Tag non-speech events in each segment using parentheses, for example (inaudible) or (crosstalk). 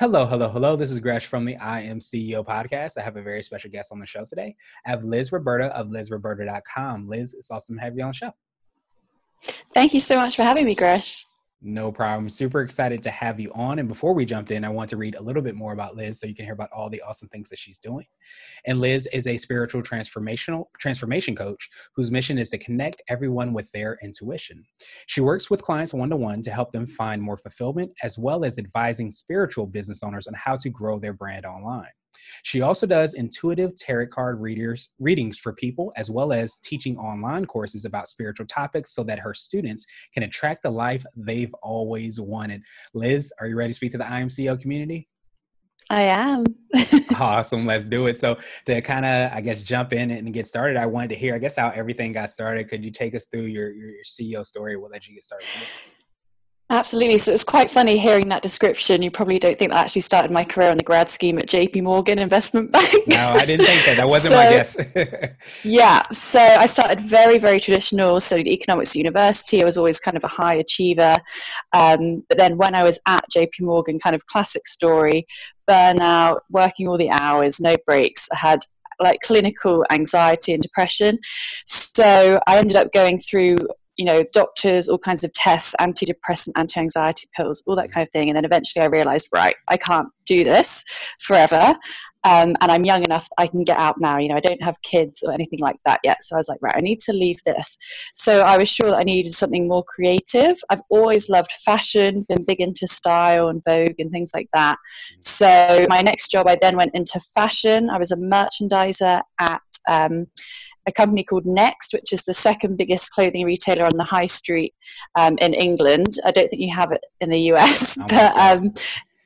Hello, hello, hello. This is Gresh from the I Am CEO podcast. I have a very special guest on the show today. I have Liz Roberta of lizroberta.com. Liz, it's awesome to have you on the show. Thank you so much for having me, Gresh. No problem. Super excited to have you on. And before we jump in, I want to read a little bit more about Liz so you can hear about all the awesome things that she's doing. And Liz is a spiritual transformational transformation coach whose mission is to connect everyone with their intuition. She works with clients one to one to help them find more fulfillment, as well as advising spiritual business owners on how to grow their brand online. She also does intuitive tarot card readers readings for people as well as teaching online courses about spiritual topics so that her students can attract the life they've always wanted. Liz, are you ready to speak to the I Am CEO community? I am. (laughs) awesome. Let's do it. So to kind of, I guess, jump in and get started, I wanted to hear, I guess, how everything got started. Could you take us through your, your, your CEO story? We'll let you get started? Absolutely. So it's quite funny hearing that description. You probably don't think that I actually started my career on the grad scheme at JP Morgan Investment (laughs) Bank. No, I didn't think that. That wasn't so, my guess. (laughs) yeah. So I started very, very traditional, studied economics at university. I was always kind of a high achiever. Um, but then when I was at JP Morgan, kind of classic story, burnout, working all the hours, no breaks. I had like clinical anxiety and depression. So I ended up going through you know, doctors, all kinds of tests, antidepressant, anti anxiety pills, all that kind of thing. And then eventually I realized, right, I can't do this forever. Um, and I'm young enough I can get out now. You know, I don't have kids or anything like that yet. So I was like, right, I need to leave this. So I was sure that I needed something more creative. I've always loved fashion, been big into style and Vogue and things like that. So my next job, I then went into fashion. I was a merchandiser at um, a company called Next, which is the second biggest clothing retailer on the high street um, in England. I don't think you have it in the US, oh but um,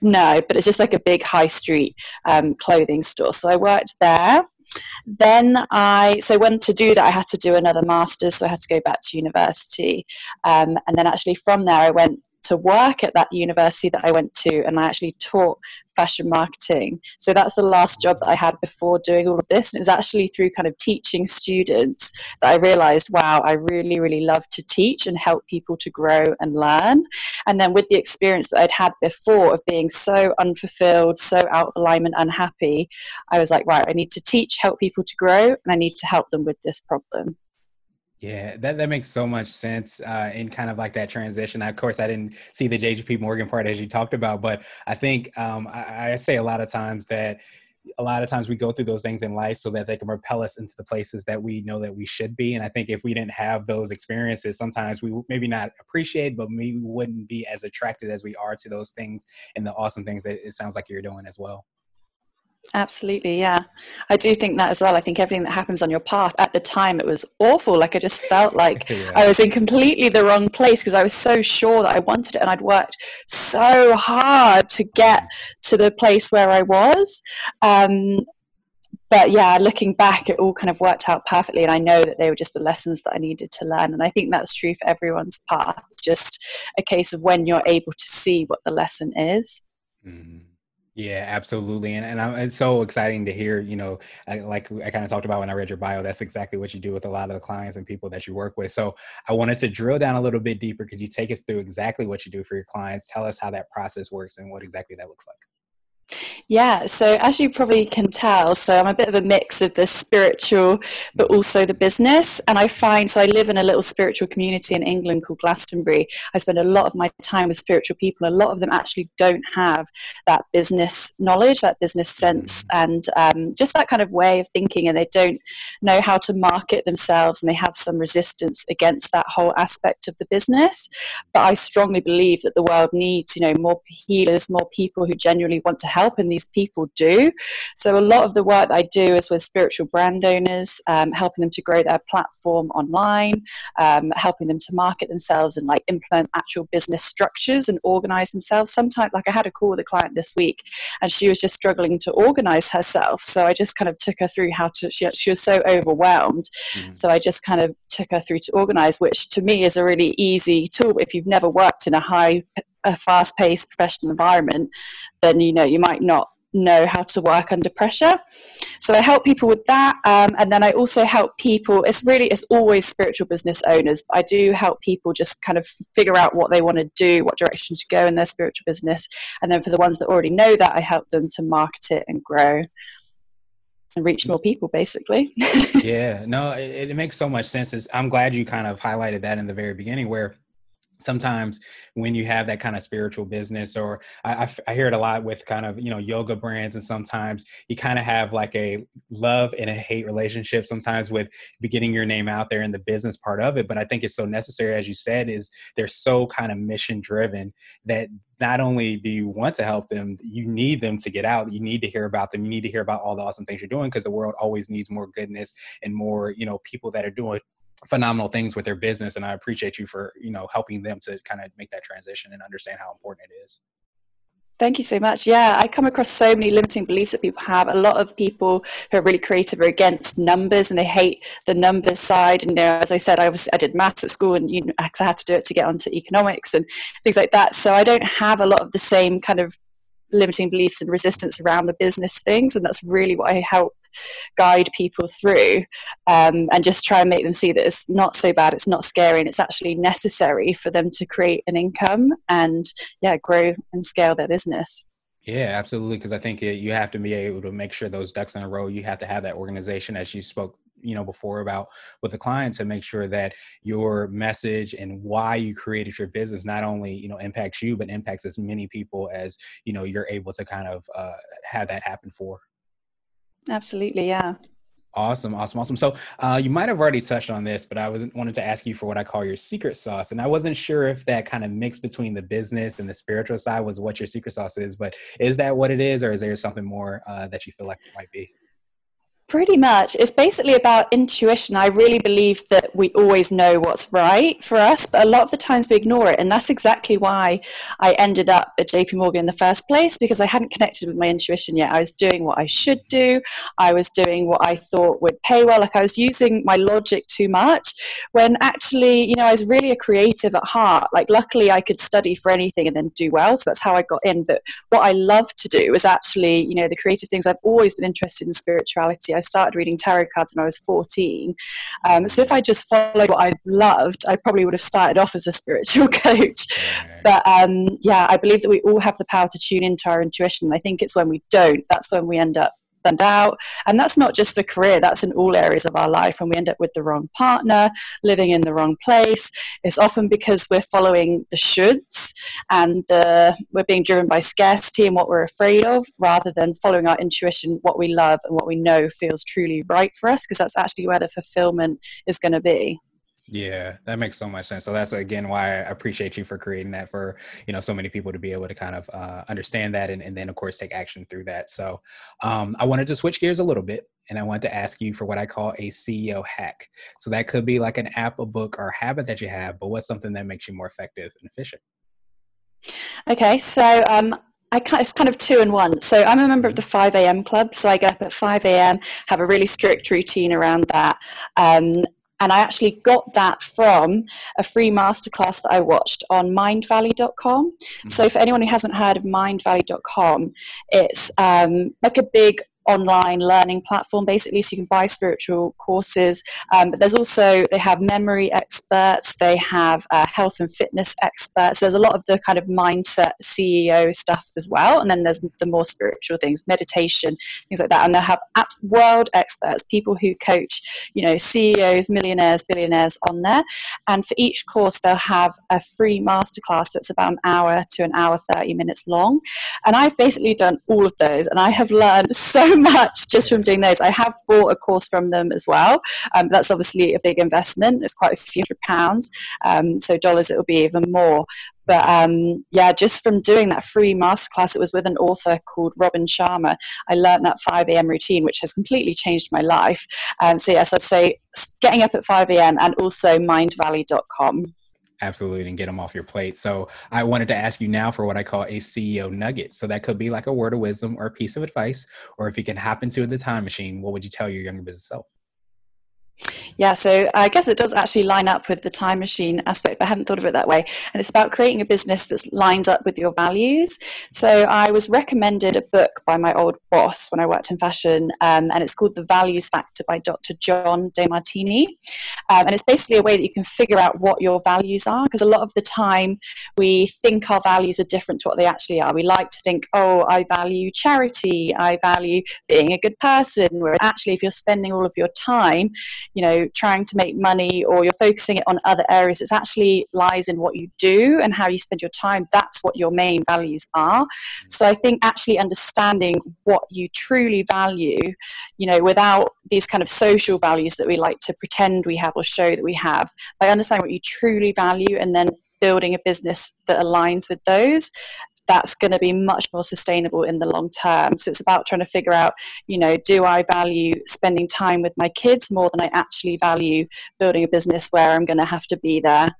no, but it's just like a big high street um, clothing store. So I worked there. Then I, so when to do that, I had to do another master's, so I had to go back to university. Um, and then actually from there, I went to work at that university that I went to, and I actually taught fashion marketing. So that's the last job that I had before doing all of this. And it was actually through kind of teaching students that I realized, wow, I really, really love to teach and help people to grow and learn. And then with the experience that I'd had before of being so unfulfilled, so out of alignment, unhappy, I was like, right, I need to teach, help people to grow, and I need to help them with this problem. Yeah, that, that makes so much sense uh, in kind of like that transition. Of course, I didn't see the JP Morgan part as you talked about, but I think um, I, I say a lot of times that a lot of times we go through those things in life so that they can propel us into the places that we know that we should be. And I think if we didn't have those experiences, sometimes we maybe not appreciate, but maybe wouldn't be as attracted as we are to those things and the awesome things that it sounds like you're doing as well. Absolutely, yeah. I do think that as well. I think everything that happens on your path at the time it was awful. Like I just felt (laughs) like yeah. I was in completely the wrong place because I was so sure that I wanted it and I'd worked so hard to get to the place where I was. Um, but yeah, looking back, it all kind of worked out perfectly. And I know that they were just the lessons that I needed to learn. And I think that's true for everyone's path. just a case of when you're able to see what the lesson is. Mm-hmm. Yeah, absolutely. And, and I'm, it's so exciting to hear, you know, I, like I kind of talked about when I read your bio, that's exactly what you do with a lot of the clients and people that you work with. So I wanted to drill down a little bit deeper. Could you take us through exactly what you do for your clients? Tell us how that process works and what exactly that looks like. Yeah, so as you probably can tell, so I'm a bit of a mix of the spiritual but also the business. And I find, so I live in a little spiritual community in England called Glastonbury. I spend a lot of my time with spiritual people. A lot of them actually don't have that business knowledge, that business sense, and um, just that kind of way of thinking. And they don't know how to market themselves and they have some resistance against that whole aspect of the business. But I strongly believe that the world needs, you know, more healers, more people who genuinely want to help in these people do. So a lot of the work that I do is with spiritual brand owners, um, helping them to grow their platform online, um, helping them to market themselves and like implement actual business structures and organize themselves. Sometimes, like I had a call with a client this week, and she was just struggling to organize herself. So I just kind of took her through how to. She, she was so overwhelmed, mm-hmm. so I just kind of took her through to organize, which to me is a really easy tool. If you've never worked in a high, a fast-paced professional environment, then you know you might not know how to work under pressure. So I help people with that, um, and then I also help people. It's really it's always spiritual business owners. But I do help people just kind of figure out what they want to do, what direction to go in their spiritual business, and then for the ones that already know that, I help them to market it and grow and reach more people basically (laughs) yeah no it, it, makes so much sense it's, i'm glad you kind of highlighted that in the very beginning where sometimes when you have that kind of spiritual business or I, hear it a lot with kind of you know yoga brands and sometimes you kind of have like a love and a hate relationship sometimes with getting your name out there in the business part of it but i think it's so necessary as you said is they're so kind of mission driven that not only do you want to help them you need them to get out you need to hear about them you need to hear about all the awesome things you're doing because the world always needs more goodness and more you know people that are doing phenomenal things with their business and i appreciate you for you know helping them to kind of make that transition and understand how important it is Thank you so much. Yeah, I come across so many limiting beliefs that people have. A lot of people who are really creative are against numbers and they hate the numbers side. And you know, as I said, I was I did maths at school and you know, I had to do it to get onto economics and things like that. So I don't have a lot of the same kind of limiting beliefs and resistance around the business things, and that's really what I help guide people through um, and just try and make them see that it's not so bad, it's not scary, and it's actually necessary for them to create an income and yeah, grow and scale their business. Yeah, absolutely. Because I think you have to be able to make sure those ducks in a row. You have to have that organization, as you spoke, you know, before about with the clients, to make sure that your message and why you created your business not only you know impacts you, but impacts as many people as you know you're able to kind of uh, have that happen for. Absolutely, yeah. Awesome, awesome, awesome. So uh, you might have already touched on this, but I was wanted to ask you for what I call your secret sauce, and I wasn't sure if that kind of mix between the business and the spiritual side was what your secret sauce is. But is that what it is, or is there something more uh, that you feel like it might be? Pretty much. It's basically about intuition. I really believe that we always know what's right for us, but a lot of the times we ignore it. And that's exactly why I ended up at JP Morgan in the first place because I hadn't connected with my intuition yet. I was doing what I should do, I was doing what I thought would pay well. Like I was using my logic too much when actually, you know, I was really a creative at heart. Like, luckily, I could study for anything and then do well. So that's how I got in. But what I love to do is actually, you know, the creative things. I've always been interested in spirituality. I started reading tarot cards when I was 14. Um, so if I just followed what I loved, I probably would have started off as a (laughs) spiritual coach. But um, yeah, I believe that we all have the power to tune into our intuition. I think it's when we don't, that's when we end up burned out. And that's not just for career, that's in all areas of our life. When we end up with the wrong partner, living in the wrong place, it's often because we're following the shoulds and the, we're being driven by scarcity and what we're afraid of rather than following our intuition, what we love and what we know feels truly right for us, because that's actually where the fulfillment is going to be. Yeah, that makes so much sense. So that's again why I appreciate you for creating that for you know so many people to be able to kind of uh, understand that and, and then of course take action through that. So um, I wanted to switch gears a little bit and I wanted to ask you for what I call a CEO hack. So that could be like an app, a book, or habit that you have, but what's something that makes you more effective and efficient? Okay, so um, I it's kind of two and one. So I'm a member of the 5 a.m. club. So I get up at 5 a.m., have a really strict routine around that. Um, and I actually got that from a free masterclass that I watched on mindvalley.com. Mm-hmm. So, for anyone who hasn't heard of mindvalley.com, it's um, like a big online learning platform basically so you can buy spiritual courses. Um, but there's also they have memory experts they have uh, health and fitness experts. There's a lot of the kind of mindset ceo stuff as well and then there's the more spiritual things meditation things like that. And they have world experts people who coach you know ceos millionaires billionaires on there. And for each course they'll have a free masterclass that's about an hour to an hour 30 minutes long. And i've basically done all of those and i have learned (laughs) so much just from doing those. I have bought a course from them as well. Um, that's obviously a big investment. It's quite a few hundred pounds. Um, so dollars, it will be even more. But um, yeah, just from doing that free masterclass, it was with an author called Robin Sharma. I learned that 5 a.m. routine, which has completely changed my life. Um, so yes, I'd say getting up at 5 a.m. and also mindvalley.com absolutely and get them off your plate. So I wanted to ask you now for what I call a CEO nugget. So that could be like a word of wisdom or a piece of advice, or if you can hop into the time machine, what would you tell your younger business self? Yeah, so I guess it does actually line up with the time machine aspect, but I hadn't thought of it that way. And it's about creating a business that lines up with your values. So I was recommended a book by my old boss when I worked in fashion, um, and it's called The Values Factor by Dr. John Demartini. Um, and it's basically a way that you can figure out what your values are, because a lot of the time we think our values are different to what they actually are. We like to think, oh, I value charity, I value being a good person, whereas actually, if you're spending all of your time, you know, trying to make money or you're focusing it on other areas. It actually lies in what you do and how you spend your time. That's what your main values are. So I think actually understanding what you truly value, you know, without these kind of social values that we like to pretend we have or show that we have, by understanding what you truly value and then building a business that aligns with those that's going to be much more sustainable in the long term. So it's about trying to figure out, you know, do I value spending time with my kids more than I actually value building a business where I'm going to have to be there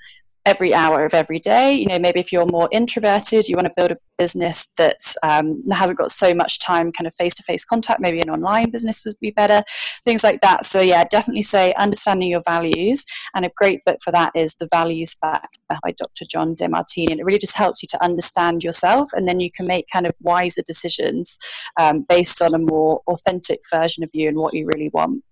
every hour of every day. You know, maybe if you're more introverted, you want to build a business that um, hasn't got so much time, kind of face to face contact. Maybe an online business would be better. Things like that. So yeah, definitely say understanding your values. And a great book for that is The Values Factor by Dr. John Demartini. And it really just helps you to understand yourself, and then you can make kind of wiser decisions um, based on a more authentic version of you and what you really want.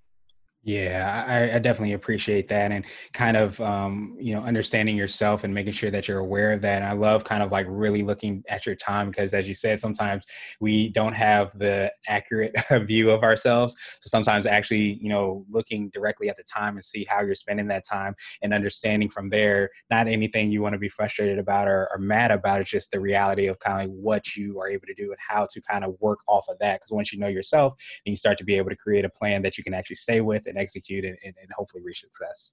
Yeah, I, I, definitely appreciate that, and kind of um, you know understanding yourself and making sure that you're aware of that. And I love kind of like really looking at your time because, as you said, sometimes we don't have the accurate (laughs) view of ourselves. So sometimes actually, you know, looking directly at the time and see how you're spending that time and understanding from there, not anything you want to be frustrated about or, or mad about. It's just the reality of kind of like what you are able to do and how to kind of work off of that. Because once you know yourself, then you start to be able to create a plan that you can actually stay with and execute and, and, and hopefully reach success.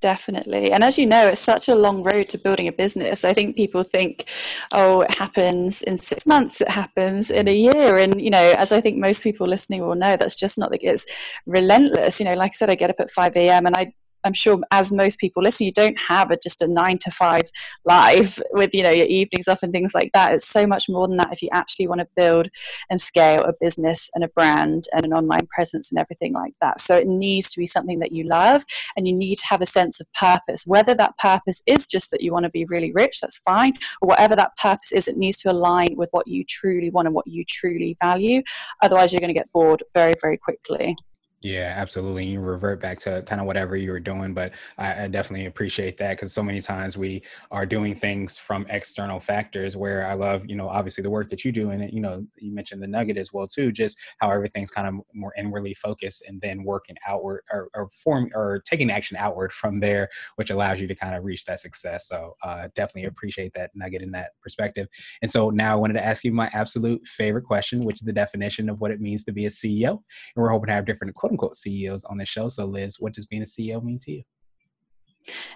Definitely. And as you know it's such a long road to building a business. I think people think oh it happens in six months it happens in a year. And you know as i think most people listening will know that's just not the it's relentless. You know like i said i get up at 5 a.m and i I'm sure as most people listen, you don't have a, just a nine to five life with you know your evenings off and things like that. It's so much more than that if you actually want to build and scale a business and a brand and an online presence and everything like that. So it needs to be something that you love and you need to have a sense of purpose. Whether that purpose is just that you want to be really rich, that's fine, or whatever that purpose is, it needs to align with what you truly want and what you truly value. Otherwise, you're going to get bored very, very quickly. Yeah, absolutely. You revert back to kind of whatever you were doing, but I, I definitely appreciate that because so many times we are doing things from external factors. Where I love, you know, obviously the work that you do, and you know, you mentioned the nugget as well too. Just how everything's kind of more inwardly focused, and then working outward or, or form or taking action outward from there, which allows you to kind of reach that success. So uh, definitely appreciate that nugget in that perspective. And so now I wanted to ask you my absolute favorite question, which is the definition of what it means to be a CEO. And we're hoping to have different quote CEOs on the show. So, Liz, what does being a CEO mean to you?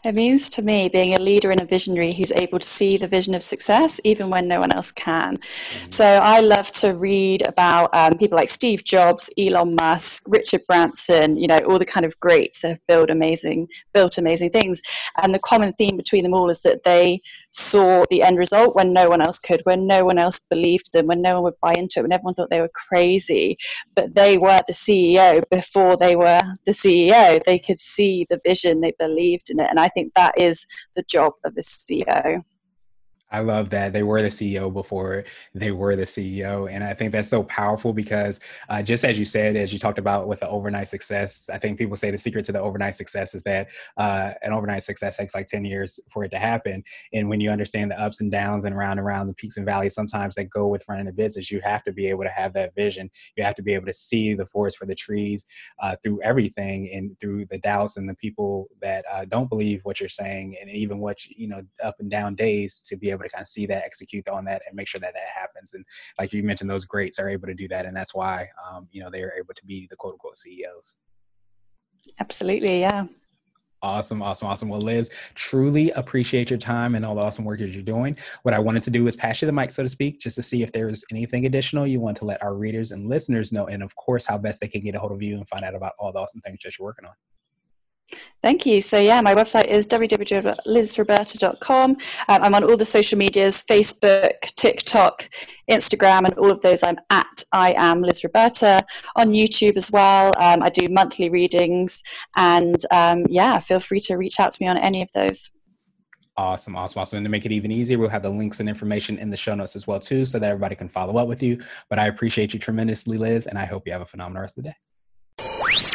It means to me being a leader and a visionary who's able to see the vision of success even when no one else can. Mm-hmm. So I love to read about um, people like Steve Jobs, Elon Musk, Richard Branson, you know, all the kind of greats that have built amazing, built amazing things. And the common theme between them all is that they saw the end result when no one else could, when no one else believed them, when no one would buy into it, when everyone thought they were crazy. But they were the CEO before they were the CEO. They could see the vision, they believed in And I think that is the job of a CEO. I love that they were the CEO before they were the CEO, and I think that's so powerful because uh, just as you said, as you talked about with the overnight success, I think people say the secret to the overnight success is that uh, an overnight success takes like ten years for it to happen. And when you understand the ups and downs and round and rounds and peaks and valleys, sometimes that go with running a business, you have to be able to have that vision. You have to be able to see the forest for the trees uh, through everything and through the doubts and the people that uh, don't believe what you're saying, and even what you know up and down days to be able able to kind of see that, execute on that, and make sure that that happens. And like you mentioned, those greats are able to do that, and that's why um, you know they are able to be the quote unquote CEOs. Absolutely, yeah. Awesome, awesome, awesome. Well, Liz, truly appreciate your time and all the awesome work that you're doing. What I wanted to do is pass you the mic, so to speak, just to see if there's anything additional you want to let our readers and listeners know, and of course, how best they can get a hold of you and find out about all the awesome things that you're working on. Thank you. So, yeah, my website is www.lizroberta.com. Um, I'm on all the social medias Facebook, TikTok, Instagram, and all of those. I'm at I am Liz Roberta on YouTube as well. Um, I do monthly readings, and um, yeah, feel free to reach out to me on any of those. Awesome, awesome, awesome. And to make it even easier, we'll have the links and information in the show notes as well too, so that everybody can follow up with you. But I appreciate you tremendously, Liz, and I hope you have a phenomenal rest of the day.